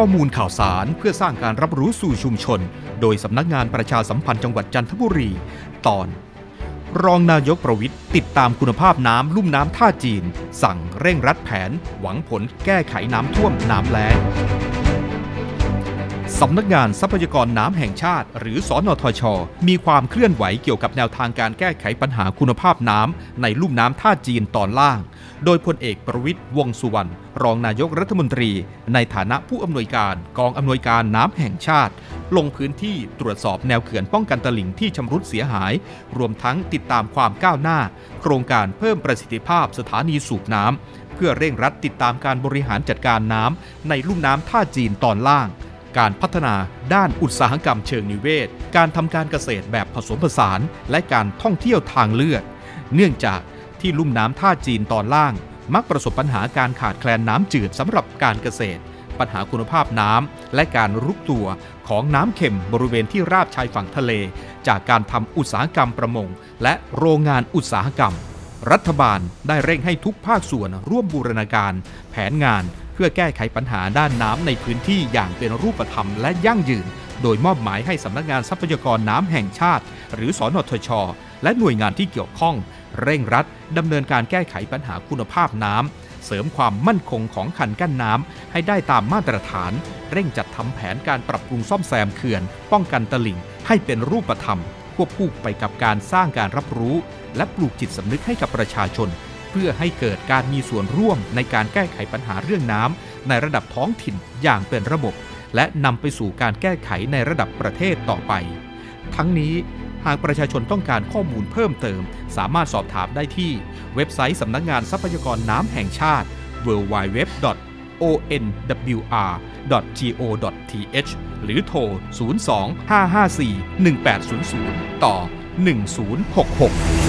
ข้อมูลข่าวสารเพื่อสร้างการรับรู้สู่ชุมชน โดยสำนักงานประชาสัมพันธ์จังหวัดจันทบุรี ตอน รองนายกประวิทย์ติดตามคุณภาพน้ำลุ่มน้ำท่าจีน สั่งเร่งรัดแผน หวังผลแก้ไขน้ำท่วมน้ำแล้ง สำนักงานทรัพยากรน้ำแห่งชาติ หรือสอนทช มีความเคลื่อนไหวเกี่ยวกับแนวทางการแก้ไขปัญหาคุณภาพน้ำในลุ่มน้ำท่าจีนตอนล่าง โดยพลเอกประวิทย์วงสุวรรณรองนายกรัฐมนตรี ในฐานะผู้อำนวยการกองอำนวยการน้ำแห่งชาติ ลงพื้นที่ตรวจสอบแนวเขื่อนป้องกันตลิ่งที่ชำรุดเสียหาย รวมทั้งติดตามความก้าวหน้า โครงการเพิ่มประสิทธิภาพสถานีสูบน้ำเพื่อเร่งรัดติดตามการบริหารจัดการน้ำในลุ่มน้ำท่าจีนตอนล่าง การพัฒนาด้านอุตสาหกรรมเชิงนิเวศ การทำการเกษตรแบบผสมผสาน และการท่องเที่ยวทางเลือก เนื่องจากที่ลุ่มน้ำท่าจีนตอนล่าง มักประสบปัญหาการขาดแคลนน้ำจืดสำหรับการเกษตร ปัญหาคุณภาพน้ำและการรุกตัวของน้ำเค็มบริเวณที่ราบชายฝั่งทะเล จากการทำอุตสาหกรรมประมง และโรงงานอุตสาหกรรม รัฐบาลได้เร่งให้ทุกภาคส่วนร่วมบูรณาการ แผนงานเพื่อแก้ไขปัญหาด้านน้ำในพื้นที่อย่างเป็นรูปธรรมและยั่งยืน โดยมอบหมายให้สำนักงานทรัพยากรน้ำแห่งชาติ หรือสอนทช และหน่วยงานที่เกี่ยวข้อง เร่งรัดดำเนินการแก้ไขปัญหาคุณภาพน้ำเสริมความมั่นคงของคันกั้นน้ำให้ได้ตามมาตรฐาน เร่งจัดทำแผนการปรับปรุงซ่อมแซมเขื่อน ป้องกันตลิ่งให้เป็นรูปธรรม ควบคู่ไปกับการสร้างการรับรู้ และปลูกจิตสำนึกให้กับประชาชน เพื่อให้เกิดการมีส่วนร่วมในการแก้ไขปัญหาเรื่องน้ำในระดับท้องถิ่นอย่างเป็นระบบ และนำไปสู่การแก้ไขในระดับประเทศต่อไป ทั้งนี้หากประชาชนต้องการข้อมูลเพิ่มเติม สามารถสอบถามได้ที่ เว็บไซต์สำนักงานทรัพยากรน้ำแห่งชาติ onwr.go.th หรือโทร 02 554 1800 ต่อ 1066